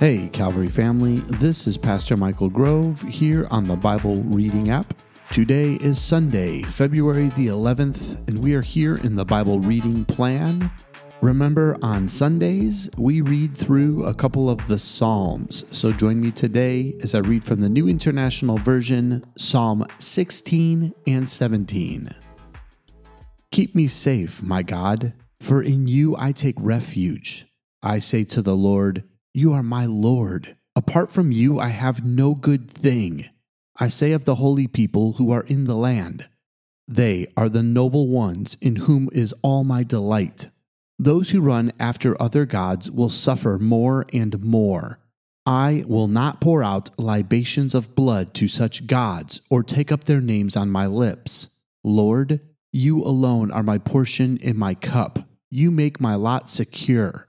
Hey, Calvary family, this is Pastor Michael Grove here on the Bible Reading app. Today is Sunday, February the 11th, and we are here in the Bible Reading Plan. Remember, on Sundays, we read through a couple of the Psalms. So join me today as I read from the New International Version, Psalm 16 and 17. Keep me safe, my God, for in you I take refuge. I say to the Lord, You are my Lord. Apart from you, I have no good thing. I say of the holy people who are in the land, They are the noble ones in whom is all my delight. Those who run after other gods will suffer more and more. I will not pour out libations of blood to such gods or take up their names on my lips. Lord, you alone are my portion in my cup. You make my lot secure.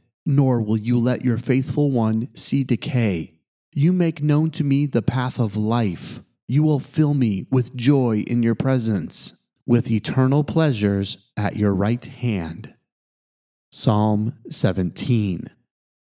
nor will you let your faithful one see decay. You make known to me the path of life. You will fill me with joy in your presence, with eternal pleasures at your right hand. Psalm 17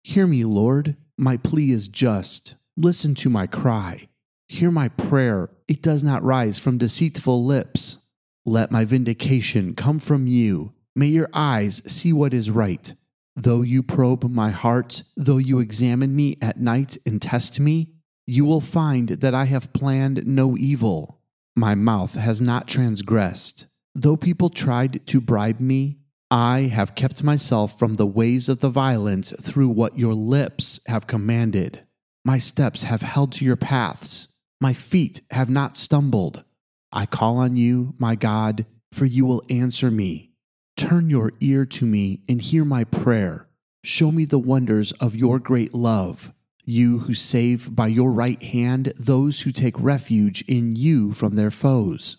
Hear me, Lord, my plea is just. Listen to my cry. Hear my prayer, it does not rise from deceitful lips. Let my vindication come from you. May your eyes see what is right. Though you probe my heart, though you examine me at night and test me, you will find that I have planned no evil. My mouth has not transgressed. Though people tried to bribe me, I have kept myself from the ways of the violent through what your lips have commanded. My steps have held to your paths. My feet have not stumbled. I call on you, my God, for you will answer me. Turn your ear to me and hear my prayer. Show me the wonders of your great love. You who save by your right hand those who take refuge in you from their foes.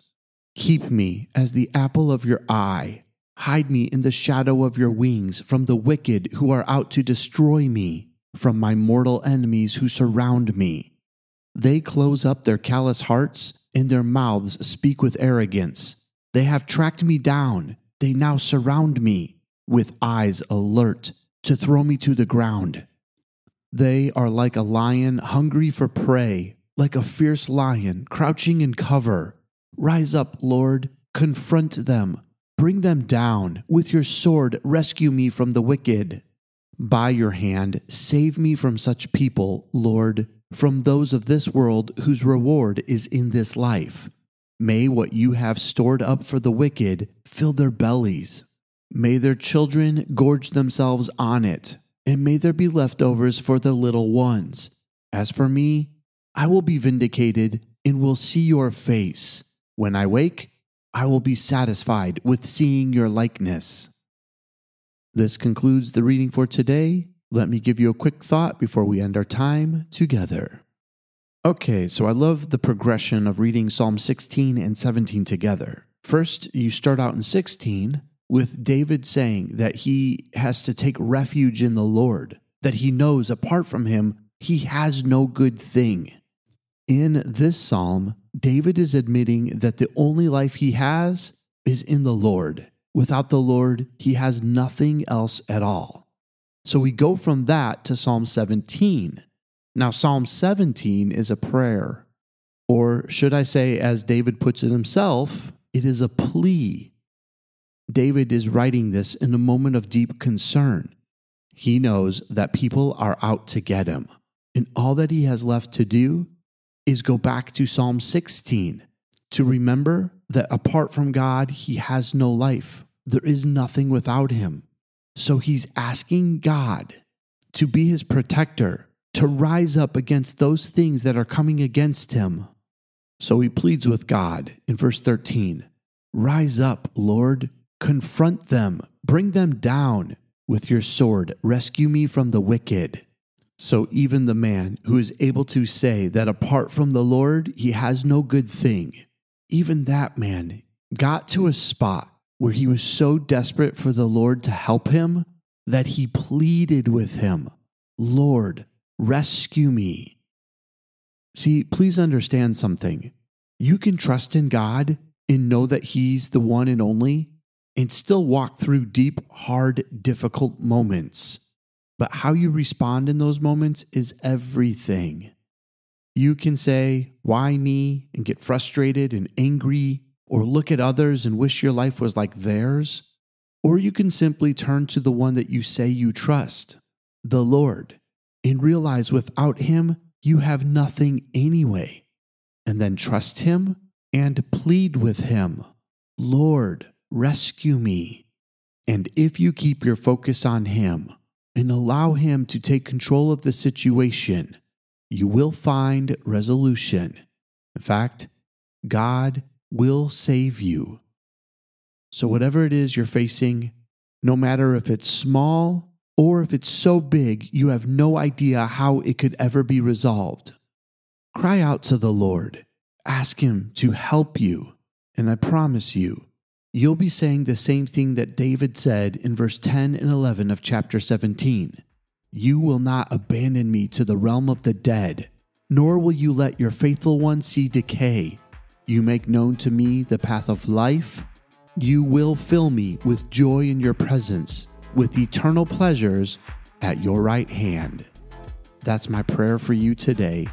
Keep me as the apple of your eye. Hide me in the shadow of your wings from the wicked who are out to destroy me, from my mortal enemies who surround me. They close up their callous hearts, and their mouths speak with arrogance. They have tracked me down. They now surround me with eyes alert to throw me to the ground. They are like a lion hungry for prey, like a fierce lion crouching in cover. Rise up, Lord, confront them Bring them down. With your sword, rescue me from the wicked. By your hand, save me from such people, Lord, from those of this world whose reward is in this life. May what you have stored up for the wicked fill their bellies. May their children gorge themselves on it, and may there be leftovers for the little ones. As for me, I will be vindicated and will see your face. When I wake, I will be satisfied with seeing your likeness. This concludes the reading for today. Let me give you a quick thought before we end our time together. Okay, so I love the progression of reading Psalm 16 and 17 together. First, you start out in 16 with David saying that he has to take refuge in the Lord, that he knows apart from him, he has no good thing. In this psalm, David is admitting that the only life he has is in the Lord. Without the Lord, he has nothing else at all. So we go from that to Psalm 17. Now, Psalm 17 is a prayer, or should I say, as David puts it himself, it is a plea. David is writing this in a moment of deep concern. He knows that people are out to get him, and all that he has left to do is go back to Psalm 16 to remember that apart from God, he has no life. There is nothing without him. So he's asking God to be his protector, to rise up against those things that are coming against him. So he pleads with God in verse 13 Rise up, Lord, confront them, bring them down with your sword, rescue me from the wicked. So even the man who is able to say that apart from the Lord, he has no good thing, even that man got to a spot where he was so desperate for the Lord to help him that he pleaded with him, Lord, rescue me. See, please understand something. You can trust in God and know that He's the one and only, and still walk through deep, hard, difficult moments. But how you respond in those moments is everything. You can say, Why me? and get frustrated and angry, or look at others and wish your life was like theirs. Or you can simply turn to the one that you say you trust, the Lord, and realize without Him, you have nothing anyway. And then trust Him and plead with Him Lord, rescue me. And if you keep your focus on Him and allow Him to take control of the situation, you will find resolution. In fact, God will save you. So, whatever it is you're facing, no matter if it's small or if it's so big you have no idea how it could ever be resolved, cry out to the Lord. Ask Him to help you. And I promise you, you'll be saying the same thing that David said in verse 10 and 11 of chapter 17 You will not abandon me to the realm of the dead, nor will you let your faithful one see decay. You make known to me the path of life. You will fill me with joy in your presence, with eternal pleasures at your right hand. That's my prayer for you today.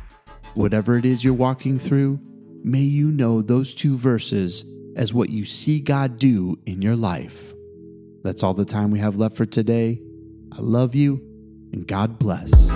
Whatever it is you're walking through, may you know those two verses as what you see God do in your life. That's all the time we have left for today. I love you, and God bless.